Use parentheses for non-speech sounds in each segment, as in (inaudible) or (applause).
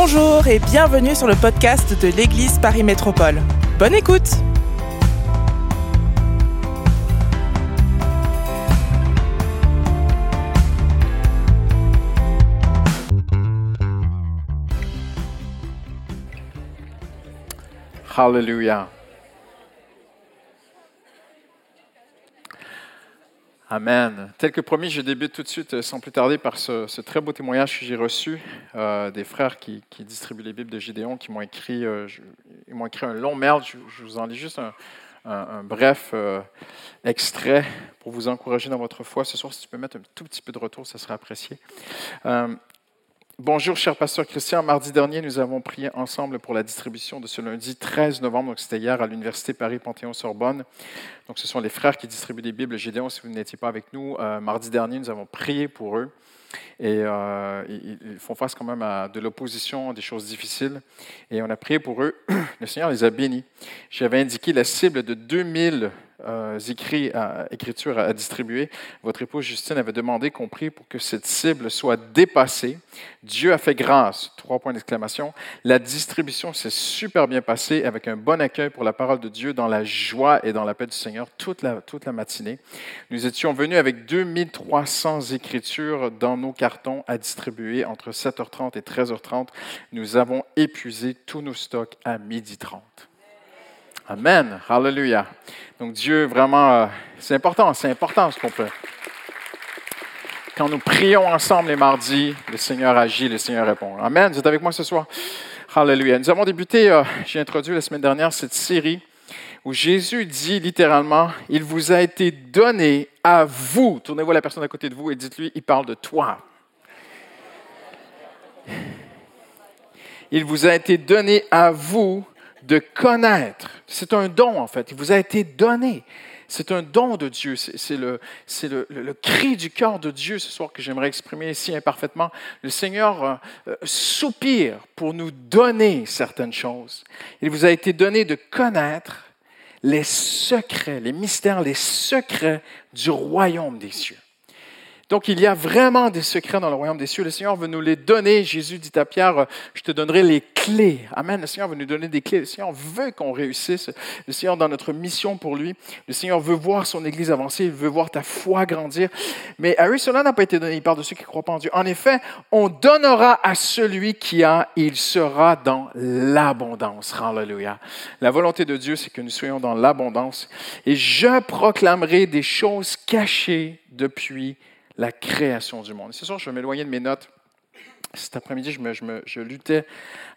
Bonjour et bienvenue sur le podcast de l'Église Paris Métropole. Bonne écoute Hallelujah. Amen. Tel que promis, je débute tout de suite, euh, sans plus tarder, par ce, très beau témoignage que j'ai reçu euh, des frères qui, distribuent les Bibles de Gédéon, qui m'ont écrit, euh, écrit un long mail. Je, vous en lis juste un, bref extrait pour vous encourager dans votre foi. Ce soir, si tu peux mettre un tout petit peu de retour, ça serait apprécié. Bonjour, cher pasteur Christian. Mardi dernier, nous avons prié ensemble pour la distribution de ce lundi 13 novembre, donc c'était hier à l'Université Paris-Panthéon-Sorbonne. Donc, ce sont les frères qui distribuent des Bibles. Gédéon, si vous n'étiez pas avec nous, euh, mardi dernier, nous avons prié pour eux. Et euh, ils font face quand même à de l'opposition, des choses difficiles. Et on a prié pour eux. (clears throat) Le Seigneur les a bénis. J'avais indiqué la cible de 2000 euh, écritures à, distribuer, votre épouse Justine avait demandé qu'on prie pour que cette cible soit dépassée. Dieu a fait grâce, trois points d'exclamation. La distribution s'est super bien passée avec un bon accueil pour la parole de Dieu dans la joie et dans la paix du Seigneur toute la, toute la matinée. Nous étions venus avec 2300 écritures dans nos cartons à distribuer entre 7h30 et 13h30. Nous avons épuisé tous nos stocks à 12h30. Amen. Hallelujah. Donc Dieu, vraiment, euh, c'est important, c'est important ce qu'on fait. Quand nous prions ensemble les mardis, le Seigneur agit, le Seigneur répond. Amen. Vous êtes avec moi ce soir? Hallelujah. Nous avons débuté, euh, j'ai introduit la semaine dernière cette série où Jésus dit littéralement, il vous a été donné à vous. Tournez-vous à la personne à côté de vous et dites-lui, il parle de toi. Il vous a été donné à vous de connaître. C'est un don, en fait. Il vous a été donné. C'est un don de Dieu. C'est le, le, le, cri du cœur de Dieu ce soir que j'aimerais exprimer ici imparfaitement. Le Seigneur euh, euh, soupire pour nous donner certaines choses. Il vous a été donné de connaître les secrets, les mystères, les secrets du royaume des cieux. Donc, il y a vraiment des secrets dans le royaume des cieux. Le Seigneur veut nous les donner. Jésus dit à Pierre, je te donnerai les clés. Amen. Le Seigneur veut nous donner des clés. Le Seigneur veut qu'on réussisse. Le Seigneur, dans notre mission pour lui, le Seigneur veut voir son Église avancer. Il veut voir ta foi grandir. Mais à eux, cela n'a pas été donné. Il parle de ceux qui croient pas en Dieu. En effet, on donnera à celui qui a, il sera dans l'abondance. Hallelujah. La volonté de Dieu, c'est que nous soyons dans l'abondance. Et je proclamerai des choses cachées depuis la création du monde. C'est sûr, je vais m'éloigner de mes notes. Cet après-midi, je, je, luttais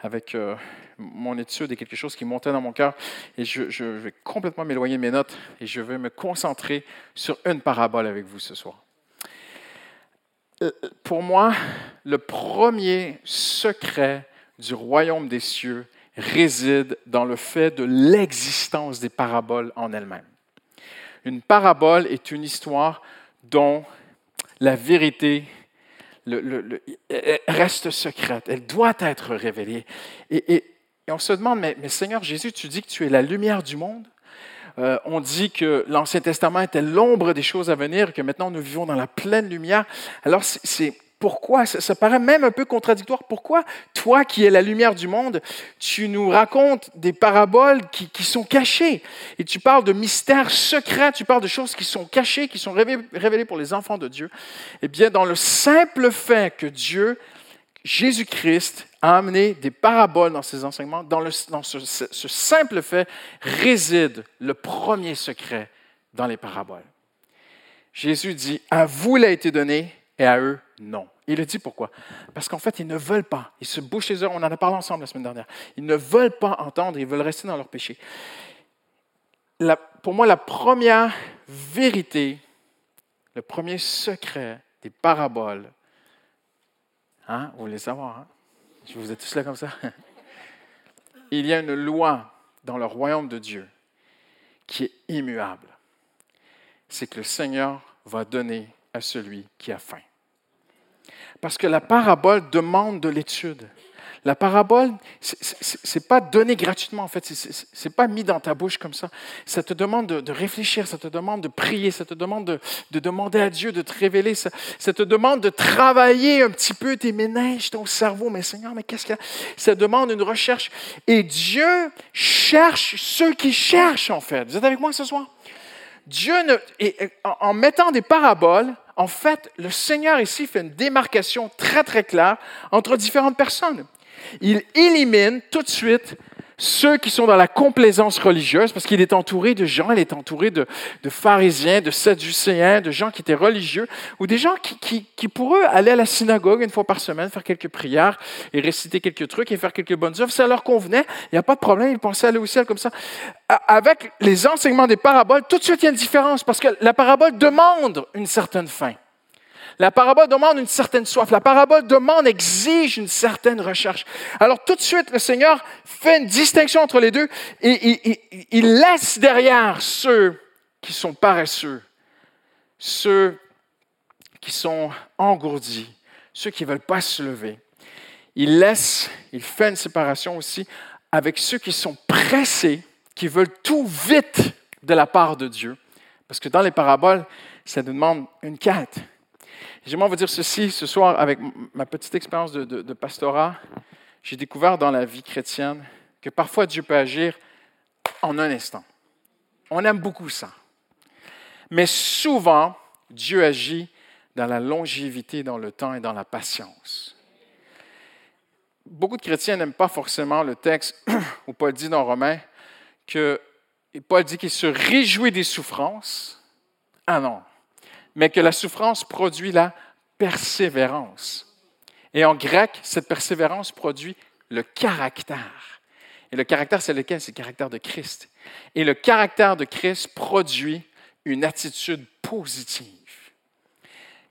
avec euh, mon étude et quelque chose qui montait dans mon cœur. Et je, je vais complètement m'éloigner de mes notes et je vais me concentrer sur une parabole avec vous ce soir. Euh, pour moi, le premier secret du royaume des cieux réside dans le fait de l'existence des paraboles en elles-mêmes. Une parabole est une histoire dont la vérité reste secrète. Elle doit être révélée. Et, on se demande, mais, Seigneur Jésus, tu dis que tu es la lumière du monde? Euh, on dit que l'Ancien Testament était l'ombre des choses à venir, que maintenant nous vivons dans la pleine lumière. Alors c'est pourquoi, ça, paraît même un peu contradictoire, pourquoi toi qui es la lumière du monde, tu nous racontes des paraboles qui, sont cachées? Et tu parles de mystères secrets, tu parles de choses qui sont cachées, qui sont révélées pour les enfants de Dieu. Eh bien, dans le simple fait que Dieu, Jésus-Christ, a amené des paraboles dans ses enseignements, dans, ce, ce simple fait réside le premier secret dans les paraboles. Jésus dit, à vous l'a été donné et à eux, non. Il le dit pourquoi? Parce qu'en fait, ils ne veulent pas. Ils se bouchent les oreilles. On en a parlé ensemble la semaine dernière. Ils ne veulent pas entendre. Ils veulent rester dans leur péché. pour moi, la première vérité, le premier secret des paraboles, hein, vous voulez savoir, hein? Je vous ai tous là comme ça. (laughs) Il y a une loi dans le royaume de Dieu qui est immuable. C'est que le Seigneur va donner à celui qui a faim. Parce que la parabole demande de l'étude. La parabole, ce n'est pas donné gratuitement, en fait. Ce n'est pas mis dans ta bouche comme ça. Ça te demande de, réfléchir, ça te demande de prier, ça te demande de, demander à Dieu de te révéler, ça, ça, te demande de travailler un petit peu tes ménages, ton cerveau. Mais Seigneur, mais qu'est-ce que ça demande une recherche? Et Dieu cherche ceux qui cherchent, en fait. Vous êtes avec moi ce soir? Dieu, ne, en mettant des paraboles, en fait, le Seigneur ici fait une démarcation très, très claire entre différentes personnes. Il élimine tout de suite ceux qui sont dans la complaisance religieuse, parce qu'il est entouré de gens, il est entouré de, pharisiens, de sadducéens, de gens qui étaient religieux, ou des gens qui, qui, pour eux, allaient à la synagogue une fois par semaine, faire quelques prières et réciter quelques trucs et faire quelques bonnes œuvres. Ça leur convenait, il n'y a pas de problème, ils pensaient aller au ciel comme ça. Avec les enseignements des paraboles, tout de suite, il y a une différence, parce que la parabole demande une certaine fin. La parabole demande une certaine soif. La parabole demande, exige une certaine recherche. Alors tout de suite, le Seigneur fait une distinction entre les deux et il, laisse derrière ceux qui sont paresseux, ceux qui sont engourdis, ceux qui ne veulent pas se lever. Il laisse, il fait une séparation aussi avec ceux qui sont pressés, qui veulent tout vite de la part de Dieu. Parce que dans les paraboles, ça demande une quête. J'aimerais vous dire ceci ce soir avec ma petite expérience de, pastorat. J'ai découvert dans la vie chrétienne que parfois Dieu peut agir en un instant. On aime beaucoup ça. Mais souvent, Dieu agit dans la longévité, dans le temps et dans la patience. Beaucoup de chrétiens n'aiment pas forcément le texte (clears throat) où Paul dit dans Romains que Paul dit qu'il se réjouit des souffrances. Ah non, mais que la souffrance produit la persévérance. Et en grec, cette persévérance produit le caractère. Et le caractère, c'est lequel? C'est le caractère de Christ. Et le caractère de Christ produit une attitude positive.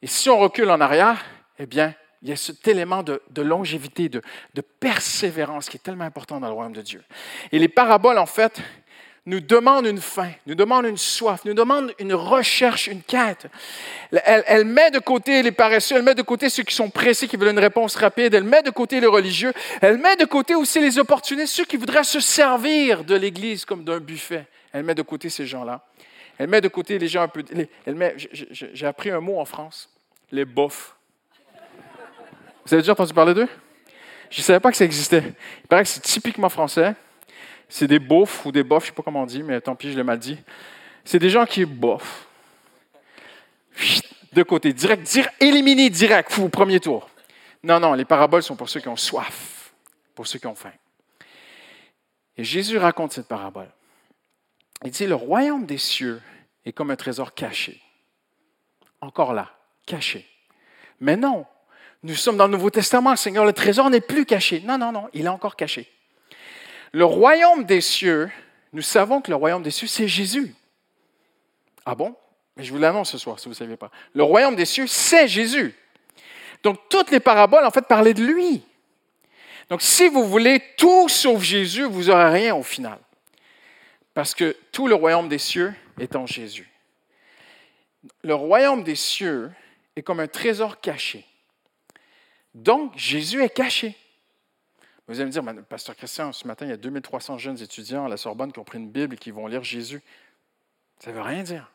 Et si on recule en arrière, eh bien, il y a cet élément de, longévité, de, persévérance qui est tellement important dans le royaume de Dieu. Et les paraboles, en fait, nous demande une fin, nous demande une soif, nous demande une recherche, une quête. Elle, met de côté les paresseux, elle met de côté ceux qui sont pressés, qui veulent une réponse rapide, elle met de côté les religieux, elle met de côté aussi les opportunistes, ceux qui voudraient se servir de l'Église comme d'un buffet. Elle met de côté ces gens-là. Elle met de côté les gens un peu... j'ai appris un mot en France, les bofs. Vous avez déjà entendu parler d'eux? Je ne savais pas que ça existait. Il paraît que c'est typiquement français c'est des beaufs ou des bofs, je ne sais pas comment on dit, mais tant pis, je l'ai mal dit. C'est des gens qui bof. De côté, direct, direct éliminé direct, au premier tour. Non, non, les paraboles sont pour ceux qui ont soif, pour ceux qui ont faim. Et Jésus raconte cette parabole. Il dit, le royaume des cieux est comme un trésor caché. Encore là, caché. Mais non, nous sommes dans le Nouveau Testament, Seigneur, le trésor n'est plus caché. Non, non, non, il est encore caché. Le royaume des cieux, nous savons que le royaume des cieux, c'est Jésus. Ah bon? Je vous l'annonce ce soir si vous ne saviez pas. Le royaume des cieux, c'est Jésus. Donc, toutes les paraboles, en fait, parlaient de lui. Donc, si vous voulez tout sauf Jésus, vous n'aurez rien au final. Parce que tout le royaume des cieux est en Jésus. Le royaume des cieux est comme un trésor caché. Donc, Jésus est caché. Vous allez me dire, Pasteur Christian, ce matin, il y a 2300 jeunes étudiants à la Sorbonne qui ont pris une Bible et qui vont lire Jésus. Ça ne veut rien dire.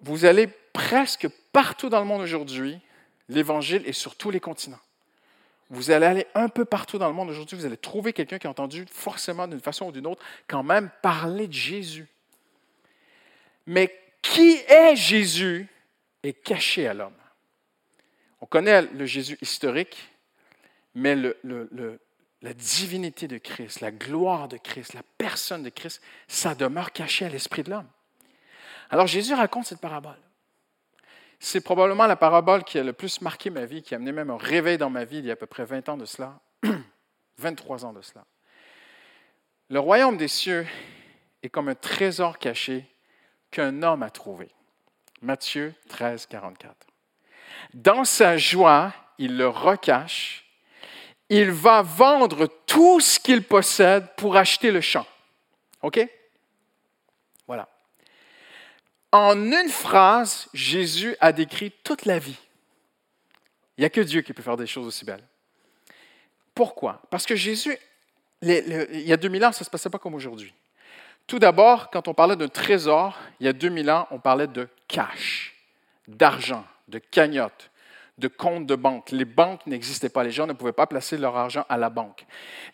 Vous allez presque partout dans le monde aujourd'hui, l'Évangile est sur tous les continents. Vous allez aller un peu partout dans le monde aujourd'hui, vous allez trouver quelqu'un qui a entendu forcément d'une façon ou d'une autre quand même parler de Jésus. Mais qui est Jésus est caché à l'homme. On connaît le Jésus historique, mais la divinité de Christ, la gloire de Christ, la personne de Christ, ça demeure caché à l'esprit de l'homme. Alors Jésus raconte cette parabole. C'est probablement la parabole qui a le plus marqué ma vie, qui a amené même un réveil dans ma vie il y a à peu près 20 ans de cela, (clears throat) 23 ans de cela. Le royaume des cieux est comme un trésor caché qu'un homme a trouvé. Matthieu 13, 44. Dans sa joie, il le recache il va vendre tout ce qu'il possède pour acheter le champ. OK? Voilà. En une phrase, Jésus a décrit toute la vie. Il n'y a que Dieu qui peut faire des choses aussi belles. Pourquoi? Parce que Jésus, il y a 2000 ans, ça ne se passait pas comme aujourd'hui. Tout d'abord, quand on parlait d'un trésor, il y a 2000 ans, on parlait de cash, d'argent, de cagnotte, de compte de banque. Les banques n'existaient pas. Les gens ne pouvaient pas placer leur argent à la banque.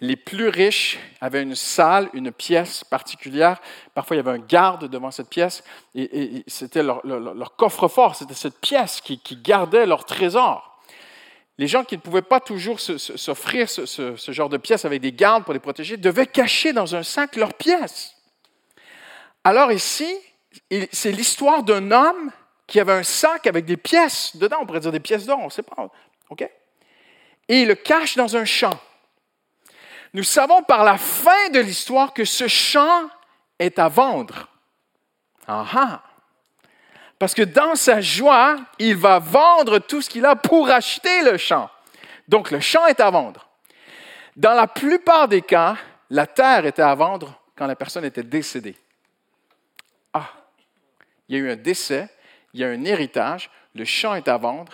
Les plus riches avaient une salle, une pièce particulière. Parfois, il y avait un garde devant cette pièce. Et, c'était leur, coffre-fort. C'était cette pièce qui, gardait leur trésor. Les gens qui ne pouvaient pas toujours s'offrir ce, genre de pièces avec des gardes pour les protéger devaient cacher dans un sac leurs pièces. Alors ici, c'est l'histoire d'un homme qui avait un sac avec des pièces dedans, on pourrait dire des pièces d'or, on ne sait pas. OK? Et il le cache dans un champ. Nous savons par la fin de l'histoire que ce champ est à vendre. Ah, ah. Parce que dans sa joie, il va vendre tout ce qu'il a pour acheter le champ. Donc le champ est à vendre. Dans la plupart des cas, la terre était à vendre quand la personne était décédée. Ah, il y a eu un décès, il y a un héritage, le champ est à vendre.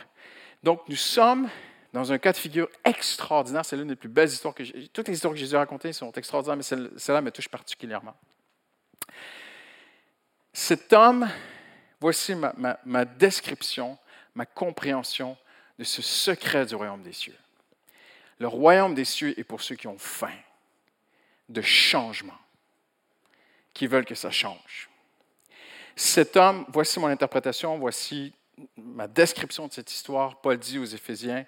Donc, nous sommes dans un cas de figure extraordinaire. C'est l'une des plus belles histoires que j'ai. Toutes les histoires que Jésus a racontées sont extraordinaires, mais celle-là me touche particulièrement. Cet homme, voici ma, ma description, ma compréhension de ce secret du royaume des cieux. Le royaume des cieux est pour ceux qui ont faim de changement, qui veulent que ça change. Cet homme, voici mon interprétation, voici ma description de cette histoire. Paul dit aux Éphésiens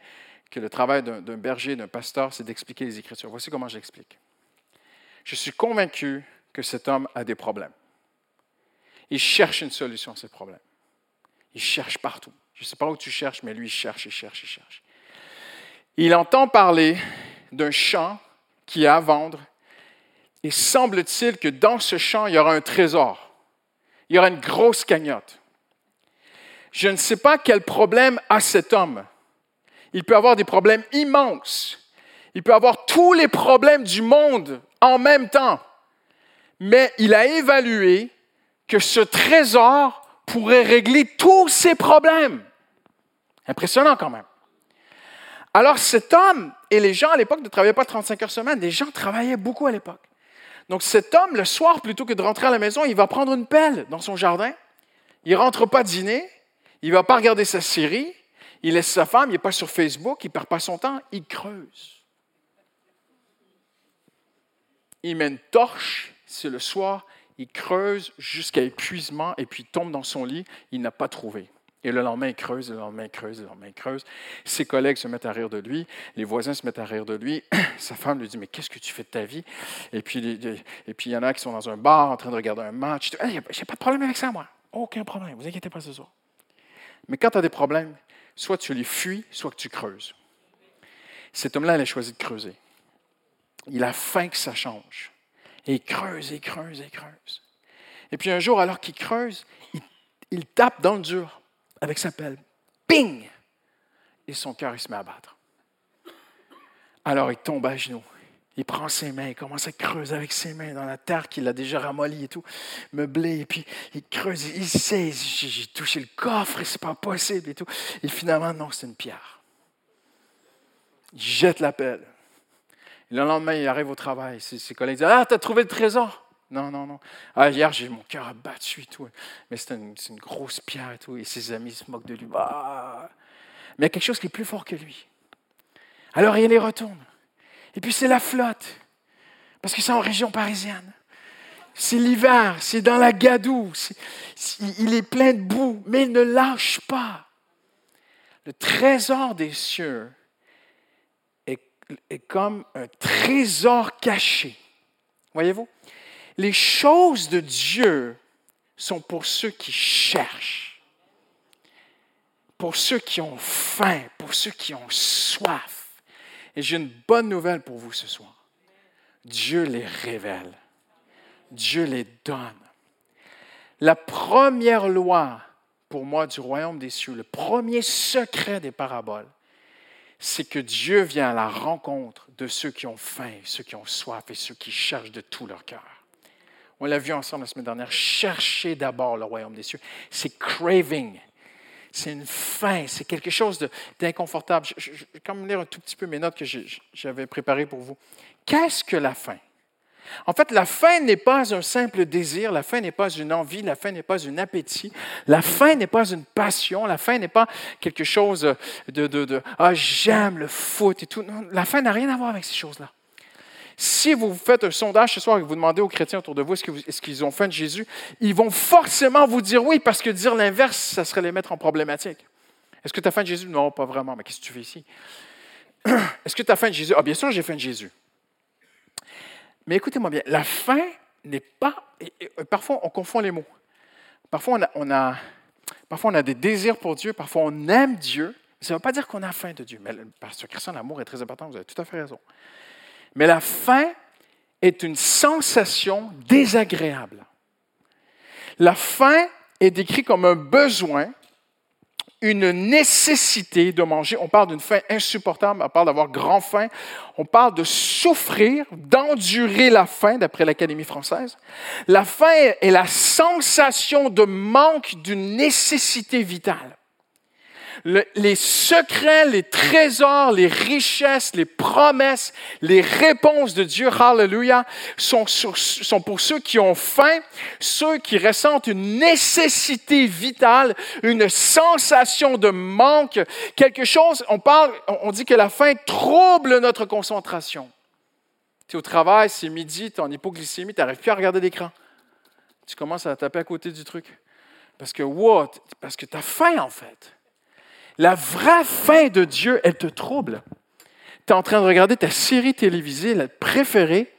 que le travail d'un berger, d'un pasteur, c'est d'expliquer les Écritures. Voici comment j'explique. Je suis convaincu que cet homme a des problèmes. Il cherche une solution à ses problèmes. Il cherche partout. Je ne sais pas où tu cherches, mais lui, il cherche, il cherche, il cherche. Il entend parler d'un champ qui est à vendre et semble-t-il que dans ce champ, il y aura un trésor il y aura une grosse cagnotte. Je ne sais pas quel problème a cet homme. Il peut avoir des problèmes immenses. Il peut avoir tous les problèmes du monde en même temps. Mais il a évalué que ce trésor pourrait régler tous ses problèmes. Impressionnant quand même. Alors cet homme, et les gens à l'époque ne travaillaient pas 35 heures semaine, les gens travaillaient beaucoup à l'époque. Donc cet homme, le soir, plutôt que de rentrer à la maison, il va prendre une pelle dans son jardin. Il ne rentre pas dîner. Il ne va pas regarder sa série. Il laisse sa femme. Il n'est pas sur Facebook. Il ne perd pas son temps. Il creuse. Il met une torche. C'est le soir. Il creuse jusqu'à épuisement et puis tombe dans son lit. Il n'a pas trouvé. Et le lendemain, il creuse, le lendemain, il creuse, le lendemain, il creuse. Ses collègues se mettent à rire de lui, les voisins se mettent à rire de lui. (clears throat) Sa femme lui dit Mais qu'est-ce que tu fais de ta vie? Et puis, et puis il y en a qui sont dans un bar en train de regarder un match. Je n'ai pas de problème avec ça, moi. Aucun problème, vous inquiétez pas ce soir. Mais quand tu as des problèmes, soit tu les fuis, soit que tu creuses. Cet homme-là, il a choisi de creuser. Il a faim que ça change. Et il creuse, et creuse, et creuse. Et puis un jour, alors qu'il creuse, il tape dans le dur avec sa pelle. Ping! Et son cœur, il se met à battre. Alors il tombe à genoux. Il prend ses mains, il commence à creuser avec ses mains dans la terre qu'il a déjà ramollie et tout, meublée, et puis il creuse, il sait, j'ai touché le coffre et c'est pas possible et tout. Et finalement, non, c'est une pierre. Il jette la pelle. le lendemain, il arrive au travail. Ses, ses collègues disent Ah, t'as trouvé le trésor non, non, non. Ah, hier, j'ai mon cœur abattu et tout. Mais c'est une, grosse pierre et tout. Et ses amis se moquent de lui. Ah. Mais il y a quelque chose qui est plus fort que lui. Alors il les retourne. Et puis c'est la flotte. Parce que c'est en région parisienne. C'est l'hiver, c'est dans la gadoue. il est plein de boue, mais il ne lâche pas. Le trésor des cieux est comme un trésor caché. Voyez-vous? Les choses de Dieu sont pour ceux qui cherchent, pour ceux qui ont faim, pour ceux qui ont soif. Et j'ai une bonne nouvelle pour vous ce soir. Dieu les révèle. Dieu les donne. La première loi pour moi du royaume des cieux, le premier secret des paraboles, c'est que Dieu vient à la rencontre de ceux qui ont faim, ceux qui ont soif et ceux qui cherchent de tout leur cœur. On l'a vu ensemble la semaine dernière. Cherchez d'abord le royaume des cieux. C'est craving. C'est une faim, c'est quelque chose d'inconfortable. Je, vais quand même lire un tout petit peu mes notes que j'avais préparées pour vous. Qu'est-ce que la faim? En fait, la faim n'est pas un simple désir, la faim n'est pas une envie, la faim n'est pas un appétit, la faim n'est pas une passion, la faim n'est pas quelque chose de, de, ah, j'aime le foot et tout. Non, la faim n'a rien à voir avec ces choses-là. Si vous faites un sondage ce soir et que vous demandez aux chrétiens autour de vous est-ce qu'ils ont faim de Jésus, ils vont forcément vous dire oui, parce que dire l'inverse, ça serait les mettre en problématique. Est-ce que tu as faim de Jésus? Non, pas vraiment. Mais qu'est-ce que tu fais ici? (clears throat) Est-ce que tu as faim de Jésus? Ah, bien sûr, j'ai faim de Jésus. Mais écoutez-moi bien, la faim n'est pas. parfois, on confond les mots. Parfois on, a, parfois, on a des désirs pour Dieu, parfois, on aime Dieu. Ça ne veut pas dire qu'on a faim de Dieu. Mais parce que Christian, l'amour est très important, vous avez tout à fait raison. Mais la faim est une sensation désagréable. La faim est décrite comme un besoin une nécessité de manger. On parle d'une faim insupportable, on parle d'avoir grand faim. On parle de souffrir, d'endurer la faim, d'après l'Académie française. La faim est la sensation de manque d'une nécessité vitale les secrets, les trésors, les richesses, les promesses, les réponses de Dieu, hallelujah, sont, pour ceux qui ont faim, ceux qui ressentent une nécessité vitale, une sensation de manque, quelque chose, on parle, on dit que la faim trouble notre concentration. Tu es au travail, c'est midi, tu en hypoglycémie, tu n'arrives plus à regarder l'écran. Tu commences à taper à côté du truc. Parce que, what? Parce que tu as faim, en fait. La vraie fin de Dieu, elle te trouble. Tu es en train de regarder ta série télévisée la préférée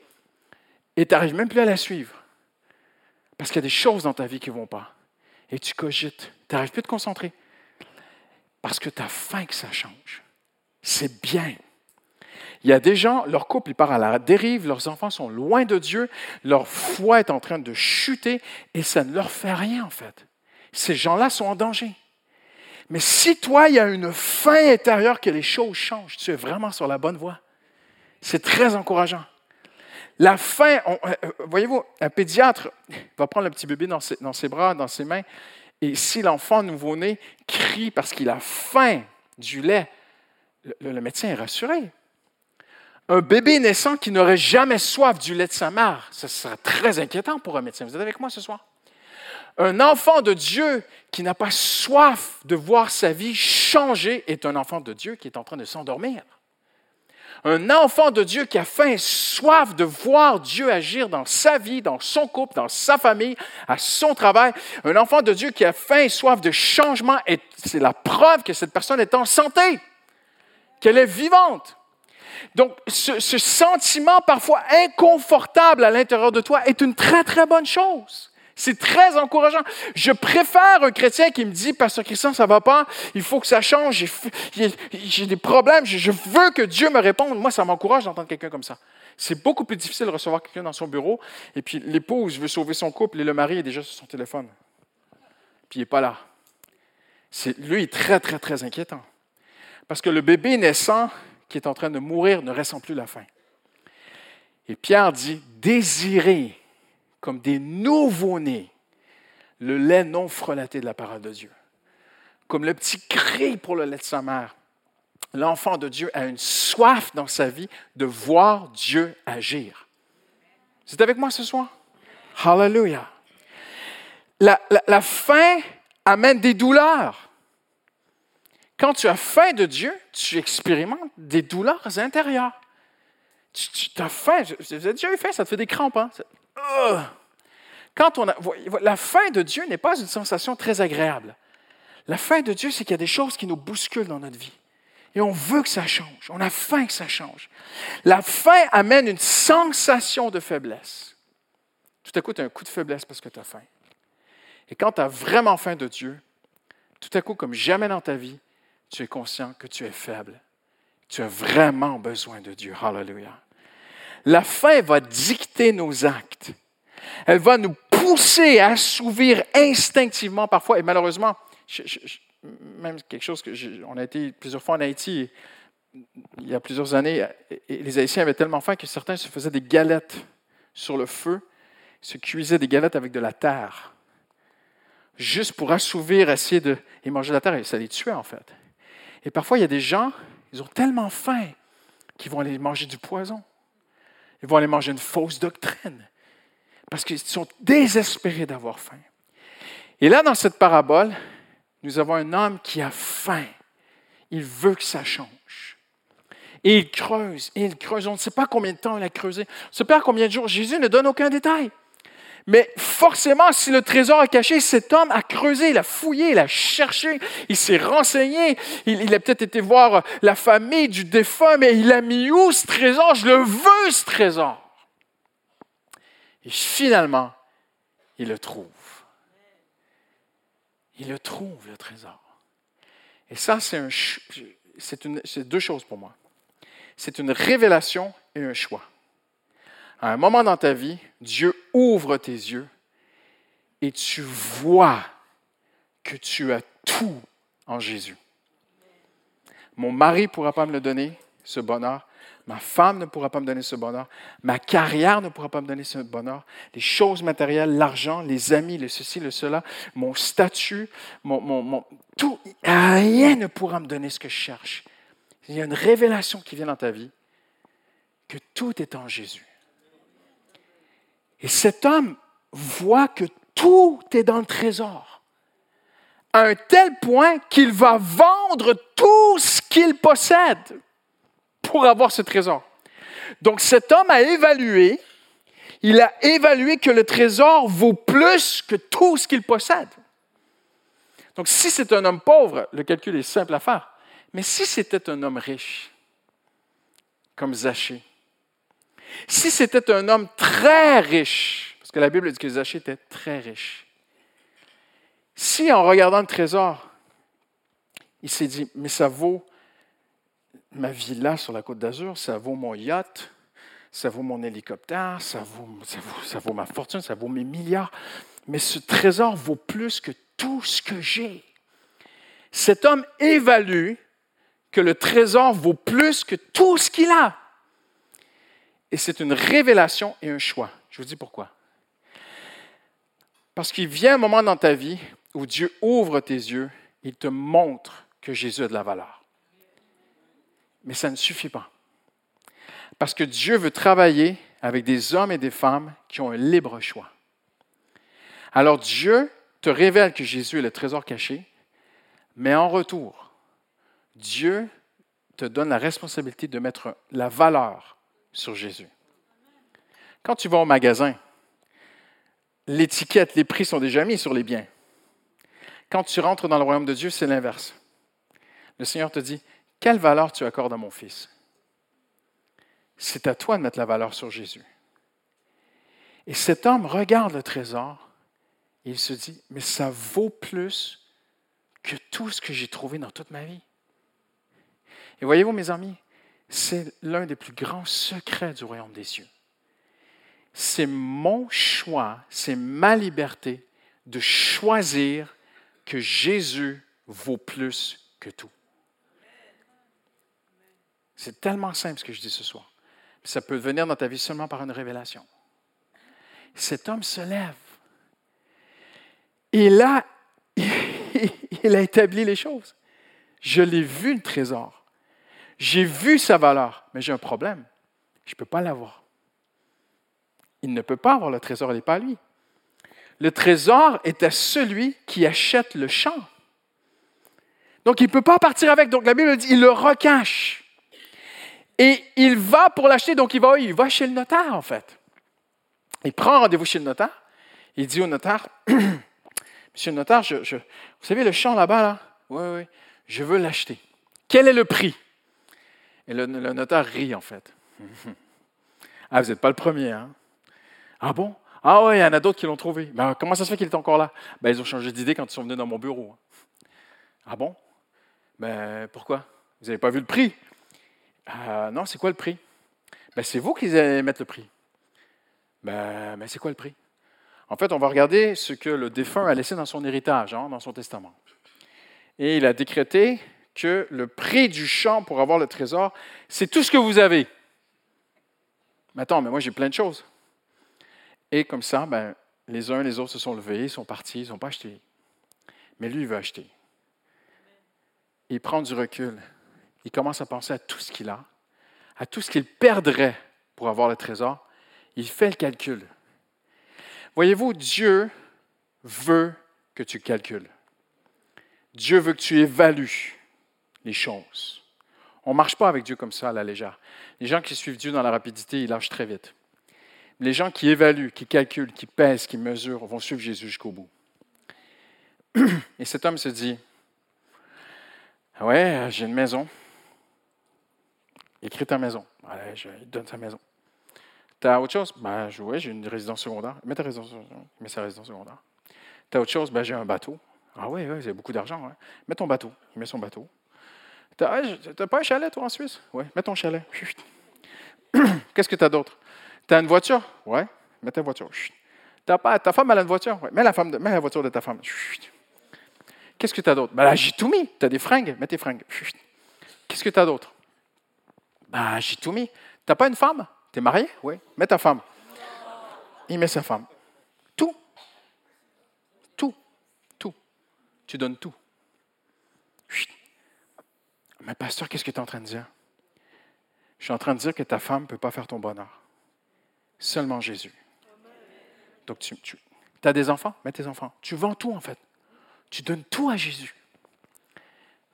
et tu n'arrives même plus à la suivre. Parce qu'il y a des choses dans ta vie qui ne vont pas. Et tu cogites. Tu n'arrives plus à te concentrer. Parce que tu as faim que ça change. C'est bien. Il y a des gens, leur couple il part à la dérive, leurs enfants sont loin de Dieu, leur foi est en train de chuter et ça ne leur fait rien en fait. Ces gens-là sont en danger. Mais si toi, il y a une fin intérieure que les choses changent, tu es vraiment sur la bonne voie. C'est très encourageant. La fin, euh, euh, voyez-vous, un pédiatre va prendre le petit bébé dans ses, bras, dans ses mains, et si l'enfant nouveau-né crie parce qu'il a faim du lait, le, médecin est rassuré. Un bébé naissant qui n'aurait jamais soif du lait de sa mère, ce sera très inquiétant pour un médecin. Vous êtes avec moi ce soir? Un enfant de Dieu qui n'a pas soif de voir sa vie changer est un enfant de Dieu qui est en train de s'endormir. Un enfant de Dieu qui a faim et soif de voir Dieu agir dans sa vie, dans son couple, dans sa famille, à son travail. Un enfant de Dieu qui a faim et soif de changement, c'est la preuve que cette personne est en santé, qu'elle est vivante. Donc, ce, ce sentiment parfois inconfortable à l'intérieur de toi est une très, très bonne chose. C'est très encourageant. Je préfère un chrétien qui me dit, Pasteur Christian, ça ne va pas, il faut que ça change, j'ai des problèmes, je veux que Dieu me réponde. Moi, ça m'encourage d'entendre quelqu'un comme ça. C'est beaucoup plus difficile de recevoir quelqu'un dans son bureau, et puis l'épouse veut sauver son couple, et le mari est déjà sur son téléphone. Puis il n'est pas là. Lui, il est très, très, très inquiétant. Parce que le bébé naissant qui est en train de mourir ne ressent plus la faim. Et Pierre dit, désirez comme des nouveaux-nés le lait non frelaté de la parole de Dieu. Comme le petit cri pour le lait de sa mère. L'enfant de Dieu a une soif dans sa vie de voir Dieu agir. C'est avec moi ce soir? Hallelujah. La, faim amène des douleurs. Quand tu as faim de Dieu, tu expérimentes des douleurs intérieures. Tu, as faim. Vous avez déjà eu faim, ça te fait des crampes. Hein? A, la fin de Dieu n'est pas une sensation très agréable. La fin de Dieu, c'est qu'il y a des choses qui nous bousculent dans notre vie. Et on veut que ça change. On a faim que ça change. La faim amène une sensation de faiblesse. Tout à coup, tu as un coup de faiblesse parce que tu as faim. Et quand tu as vraiment faim de Dieu, tout à coup, comme jamais dans ta vie, tu es conscient que tu es faible. Tu as vraiment besoin de Dieu. Hallelujah. La faim va dicter nos actes. Elle va nous pousser à assouvir instinctivement parfois, et malheureusement, même quelque chose que on a été plusieurs fois en Haïti il y a plusieurs années, les Haïtiens avaient tellement faim que certains se faisaient des galettes sur le feu, se cuisaient des galettes avec de la terre. juste pour assouvir, essayer de et manger la terre, et ça les tuait en fait. Et parfois, il y a des gens, ils ont tellement faim qu'ils vont aller manger du poison. Ils vont aller manger une fausse doctrine parce qu'ils sont désespérés d'avoir faim. Et là, dans cette parabole, nous avons un homme qui a faim. Il veut que ça change. Et il creuse, et il creuse. On ne sait pas combien de temps il a creusé. On ne sait pas combien de jours. Jésus ne donne aucun détail. Mais forcément, si le trésor est caché, cet homme a creusé, il a fouillé, il a cherché, il s'est renseigné, il, a peut-être été voir la famille du défunt, mais il a mis où ce trésor? Je le veux, ce trésor. Et finalement, il le trouve. Il le trouve, le trésor. Et ça, c'est, deux choses pour moi. C'est une révélation et un choix. À un moment dans ta vie, Dieu ouvre tes yeux et tu vois que tu as tout en Jésus. Mon mari ne pourra pas me le donner, ce bonheur. Ma femme ne pourra pas me donner ce bonheur. Ma carrière ne pourra pas me donner ce bonheur. Les choses matérielles, l'argent, les amis, le ceci, le cela, mon statut, mon, tout, rien ne pourra me donner ce que je cherche. Il y a une révélation qui vient dans ta vie que tout est en Jésus. Et cet homme voit que tout est dans le trésor, à un tel point qu'il va vendre tout ce qu'il possède pour avoir ce trésor. Donc cet homme a évalué, il a évalué que le trésor vaut plus que tout ce qu'il possède. Donc si c'est un homme pauvre, le calcul est simple à faire. Mais si c'était un homme riche, comme Zachée, si c'était un homme très riche, parce que la Bible dit que Zachée était très riche, si en regardant le trésor, il s'est dit, mais ça vaut ma villa sur la côte d'Azur, ça vaut mon yacht, ça vaut mon hélicoptère, ça vaut, ça, vaut, ça vaut ma fortune, ça vaut mes milliards, mais ce trésor vaut plus que tout ce que j'ai. Cet homme évalue que le trésor vaut plus que tout ce qu'il a. Et c'est une révélation et un choix. Je vous dis pourquoi. Parce qu'il vient un moment dans ta vie où Dieu ouvre tes yeux, il te montre que Jésus a de la valeur. Mais ça ne suffit pas. Parce que Dieu veut travailler avec des hommes et des femmes qui ont un libre choix. Alors Dieu te révèle que Jésus est le trésor caché, mais en retour, Dieu te donne la responsabilité de mettre la valeur sur Jésus. Quand tu vas au magasin, l'étiquette, les prix sont déjà mis sur les biens. Quand tu rentres dans le royaume de Dieu, c'est l'inverse. Le Seigneur te dit, quelle valeur tu accordes à mon fils? C'est à toi de mettre la valeur sur Jésus. Et cet homme regarde le trésor et il se dit, mais ça vaut plus que tout ce que j'ai trouvé dans toute ma vie. Et voyez-vous, mes amis, c'est l'un des plus grands secrets du royaume des cieux. C'est mon choix, c'est ma liberté de choisir que Jésus vaut plus que tout. C'est tellement simple ce que je dis ce soir. Ça peut venir dans ta vie seulement par une révélation. Cet homme se lève. Et là, (laughs) il a établi les choses. Je l'ai vu le trésor. J'ai vu sa valeur, mais j'ai un problème. Je ne peux pas l'avoir. Il ne peut pas avoir le trésor, il n'est pas à lui. Le trésor est à celui qui achète le champ. Donc, il ne peut pas partir avec. Donc, la Bible dit, il le recache. Et il va pour l'acheter, donc il va, il va chez le notaire, en fait. Il prend rendez-vous chez le notaire. Il dit au notaire, (clears throat) Monsieur le notaire, je, vous savez le champ là-bas, là? Oui, oui, je veux l'acheter. Quel est le prix? Et le, notaire rit, en fait. (laughs) ah, vous n'êtes pas le premier, hein? Ah bon? Ah oui, il y en a d'autres qui l'ont trouvé. Ben, comment ça se fait qu'il est encore là? Ben, ils ont changé d'idée quand ils sont venus dans mon bureau. Ah bon? Ben, pourquoi? Vous n'avez pas vu le prix? Ah, non, c'est quoi le prix? Ben, c'est vous qui allez mettre le prix. Ben, ben, c'est quoi le prix? En fait, on va regarder ce que le défunt a laissé dans son héritage, hein, dans son testament. Et il a décrété que le prix du champ pour avoir le trésor, c'est tout ce que vous avez. Mais attends, mais moi j'ai plein de choses. Et comme ça, ben, les uns et les autres se sont levés, ils sont partis, ils n'ont pas acheté. Mais lui, il veut acheter. Il prend du recul. Il commence à penser à tout ce qu'il a, à tout ce qu'il perdrait pour avoir le trésor. Il fait le calcul. Voyez-vous, Dieu veut que tu calcules. Dieu veut que tu évalues les choses. On ne marche pas avec Dieu comme ça à la légère. Les gens qui suivent Dieu dans la rapidité, ils lâchent très vite. Les gens qui évaluent, qui calculent, qui pèsent, qui mesurent vont suivre Jésus jusqu'au bout. (clears throat) Et cet homme se dit, ouais, j'ai une maison. Écris ta maison. Allez, je donne sa maison. T'as autre chose? Ben, j'ai une résidence secondaire. Mets ta résidence secondaire. Mets sa résidence secondaire. T'as autre chose? Ben, j'ai un bateau. Ah oui, oui, j'ai beaucoup d'argent. Mets ton bateau. Il met son bateau. T'as pas un chalet, toi, en Suisse? Oui, mets ton chalet. (clears throat) Qu'est-ce que tu as d'autre? Tu as une voiture? Oui, mets ta voiture. pas, ta femme a une voiture? Oui, mets la, voiture de ta femme. Qu'est-ce que tu as d'autre? Ben j'ai tout mis. Tu as des fringues? Mets tes fringues. Qu'est-ce que tu as d'autre? Ben, j'ai tout mis. Tu n'as pas une femme? Tu es marié? Oui. Mets ta femme. Il met sa femme. Tout. Tout. Tout. Tu donnes tout. Mais pasteur, qu'est-ce que tu es en train de dire? Je suis en train de dire que ta femme ne peut pas faire ton bonheur. Seulement Jésus. Donc, tu, tu as des enfants? Mets tes enfants. Tu vends tout, en fait. Tu donnes tout à Jésus.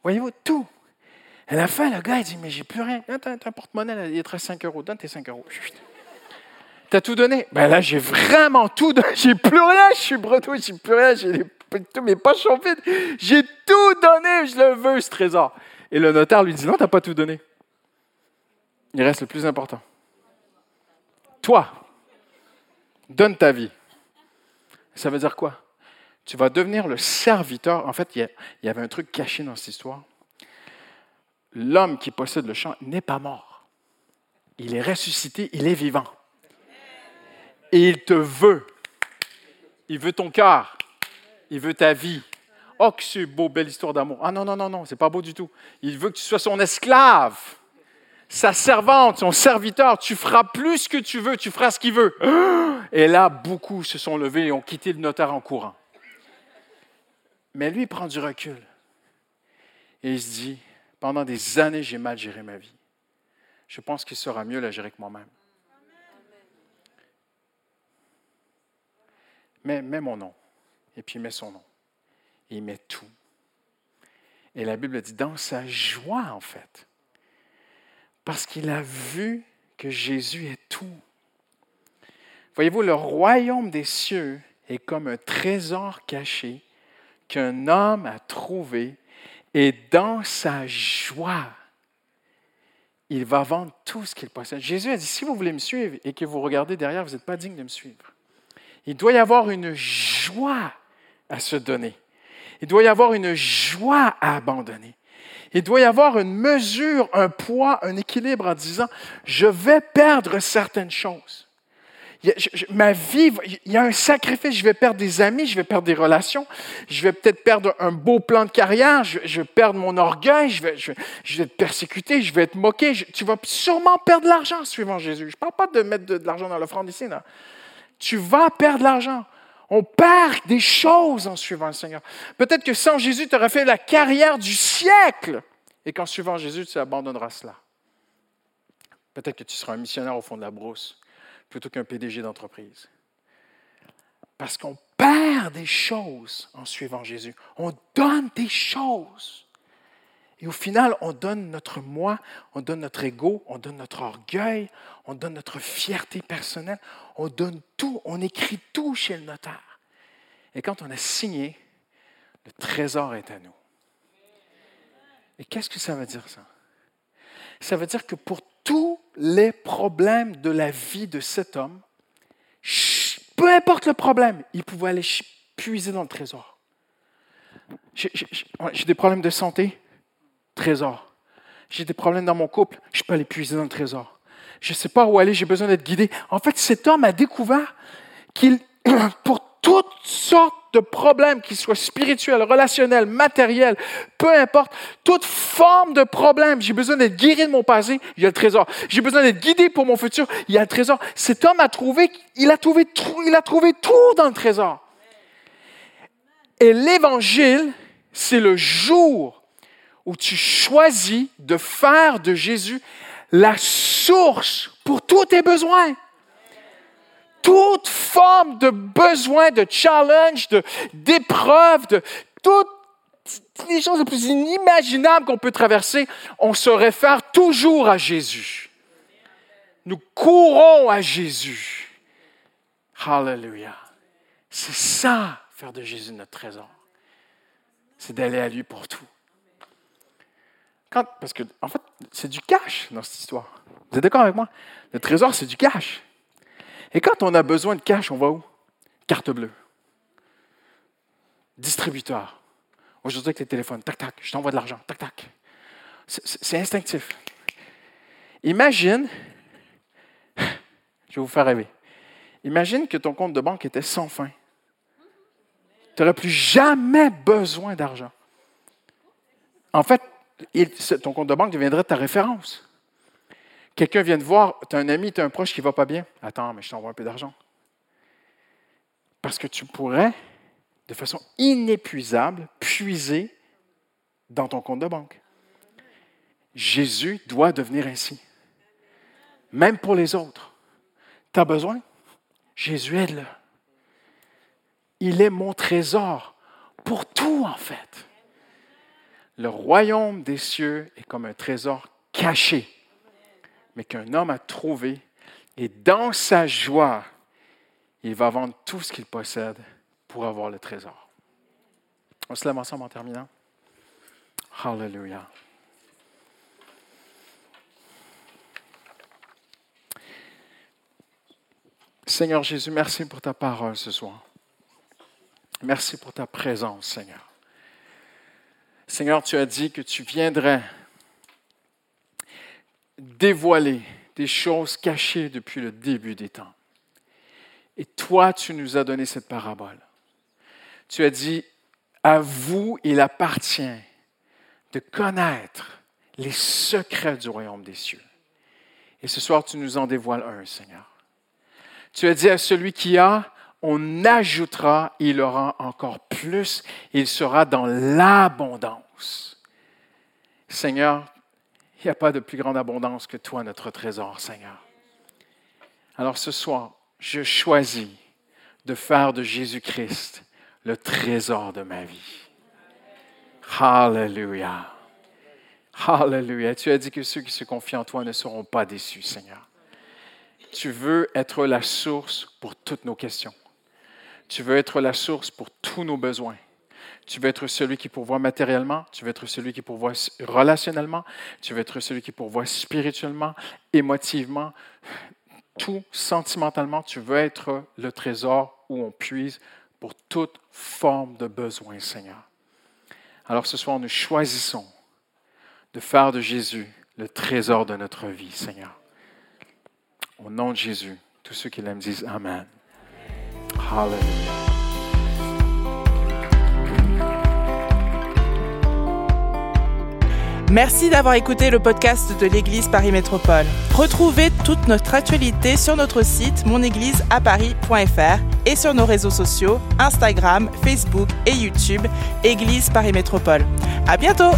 Voyez-vous, tout. À la fin, le gars, il dit, mais j'ai plus rien. T'as un porte-monnaie, il est à 5 euros. Donne tes 5 euros. Tu as tout donné? Ben là, j'ai vraiment tout donné. (laughs) J'ai plus rien. Je suis breton, j'ai plus rien. J'ai tous mes poches sont vides. J'ai tout donné. Je le veux, ce trésor. Et le notaire lui dit, non, tu n'as pas tout donné. Il reste le plus important. Toi, donne ta vie. Ça veut dire quoi? Tu vas devenir le serviteur. En fait, il y avait un truc caché dans cette histoire l'homme qui possède le champ n'est pas mort. Il est ressuscité, il est vivant. Et il te veut. Il veut ton cœur. Il veut ta vie. Oh, que c'est beau, belle histoire d'amour. Ah non, non, non, non, c'est pas beau du tout. Il veut que tu sois son esclave, sa servante, son serviteur. Tu feras plus que tu veux, tu feras ce qu'il veut. (gasps) Et là, beaucoup se sont levés et ont quitté le notaire en courant. Mais lui, il prend du recul. Et il se dit, pendant des années, j'ai mal géré ma vie. Je pense qu'il sera mieux la gérer que moi-même. Mais mets mon nom. Et puis mets son nom. Il met tout. Et la Bible dit dans sa joie, en fait. Parce qu'il a vu que Jésus est tout. Voyez-vous, le royaume des cieux est comme un trésor caché qu'un homme a trouvé et dans sa joie, il va vendre tout ce qu'il possède. Jésus a dit, si vous voulez me suivre et que vous regardez derrière, vous n'êtes pas digne de me suivre. Il doit y avoir une joie à se donner. Il doit y avoir une joie à abandonner. Il doit y avoir une mesure, un poids, un équilibre en disant, je vais perdre certaines choses ma vie, il y a un sacrifice. Je vais perdre des amis, je vais perdre des relations, je vais peut-être perdre un beau plan de carrière, je, vais perdre mon orgueil, je vais, être persécuté, je vais être moqué. tu vas sûrement perdre de l'argent en suivant Jésus. Je ne parle pas de mettre de, l'argent dans l'offrande ici. Là. Tu vas perdre de l'argent. On perd des choses en suivant le Seigneur. Peut-être que sans Jésus, tu aurais fait la carrière du siècle et qu'en suivant Jésus, tu abandonneras cela. Peut-être que tu seras un missionnaire au fond de la brousse plutôt qu'un PDG d'entreprise. Parce qu'on perd des choses en suivant Jésus. On donne des choses. Et au final, on donne notre moi, on donne notre ego, on donne notre orgueil, on donne notre fierté personnelle, on donne tout, on écrit tout chez le notaire. Et quand on a signé, le trésor est à nous. Et qu'est-ce que ça veut dire ça? Ça veut dire que pour tous les problèmes de la vie de cet homme, peu importe le problème, il pouvait aller puiser dans le trésor. J'ai des problèmes de santé, trésor. J'ai des problèmes dans mon couple, je peux aller puiser dans le trésor. Je ne sais pas où aller, j'ai besoin d'être guidé. En fait, cet homme a découvert qu'il, (clears throat) pour toutes sortes de problèmes, qu'ils soient spirituels, relationnels, matériels, peu importe, toute forme de problème. J'ai besoin d'être guéri de mon passé, il y a le trésor. J'ai besoin d'être guidé pour mon futur, il y a le trésor. Cet homme a trouvé, il a trouvé, il a trouvé tout dans le trésor. Et l'évangile, c'est le jour où tu choisis de faire de Jésus la source pour tous tes besoins. Toute forme de besoin, de challenge, d'épreuve, de, toutes les choses les plus inimaginables qu'on peut traverser, on se réfère toujours à Jésus. Nous courons à Jésus. Hallelujah. C'est ça, faire de Jésus notre trésor. C'est d'aller à lui pour tout. Parce que, en fait, c'est du cash dans cette histoire. Vous êtes d'accord avec moi? Le trésor, c'est du cash. Et quand on a besoin de cash, on va où? Carte bleue. Distributeur. Aujourd'hui, avec les téléphones, tac, tac, je t'envoie de l'argent, tac, tac. C'est instinctif. Imagine, je vais vous faire rêver. Imagine que ton compte de banque était sans fin. Tu n'aurais plus jamais besoin d'argent. En fait, ton compte de banque deviendrait ta référence. Quelqu'un vient te voir, tu as un ami, tu as un proche qui ne va pas bien. Attends, mais je t'envoie un peu d'argent. Parce que tu pourrais, de façon inépuisable, puiser dans ton compte de banque. Jésus doit devenir ainsi. Même pour les autres. Tu as besoin? Jésus aide-le. Il est mon trésor pour tout, en fait. Le royaume des cieux est comme un trésor caché, mais qu'un homme a trouvé, et dans sa joie, il va vendre tout ce qu'il possède pour avoir le trésor. On se lève ensemble en terminant. Hallelujah. Seigneur Jésus, merci pour ta parole ce soir. Merci pour ta présence, Seigneur. Seigneur, tu as dit que tu viendrais dévoiler des choses cachées depuis le début des temps. Et toi, tu nous as donné cette parabole. Tu as dit, à vous, il appartient de connaître les secrets du royaume des cieux. Et ce soir, tu nous en dévoiles un, Seigneur. Tu as dit à celui qui a, on ajoutera, il aura encore plus, il sera dans l'abondance. Seigneur, il n'y a pas de plus grande abondance que toi, notre trésor, Seigneur. Alors ce soir, je choisis de faire de Jésus-Christ le trésor de ma vie. Hallelujah. Hallelujah. Tu as dit que ceux qui se confient en toi ne seront pas déçus, Seigneur. Tu veux être la source pour toutes nos questions. Tu veux être la source pour tous nos besoins. Tu veux être celui qui pourvoit matériellement, tu veux être celui qui pourvoit relationnellement, tu veux être celui qui pourvoit spirituellement, émotivement, tout sentimentalement. Tu veux être le trésor où on puise pour toute forme de besoin, Seigneur. Alors ce soir, nous choisissons de faire de Jésus le trésor de notre vie, Seigneur. Au nom de Jésus, tous ceux qui l'aiment disent Amen. Merci d'avoir écouté le podcast de l'Église Paris Métropole. Retrouvez toute notre actualité sur notre site monégliseaparis.fr et sur nos réseaux sociaux Instagram, Facebook et YouTube Église Paris Métropole. À bientôt!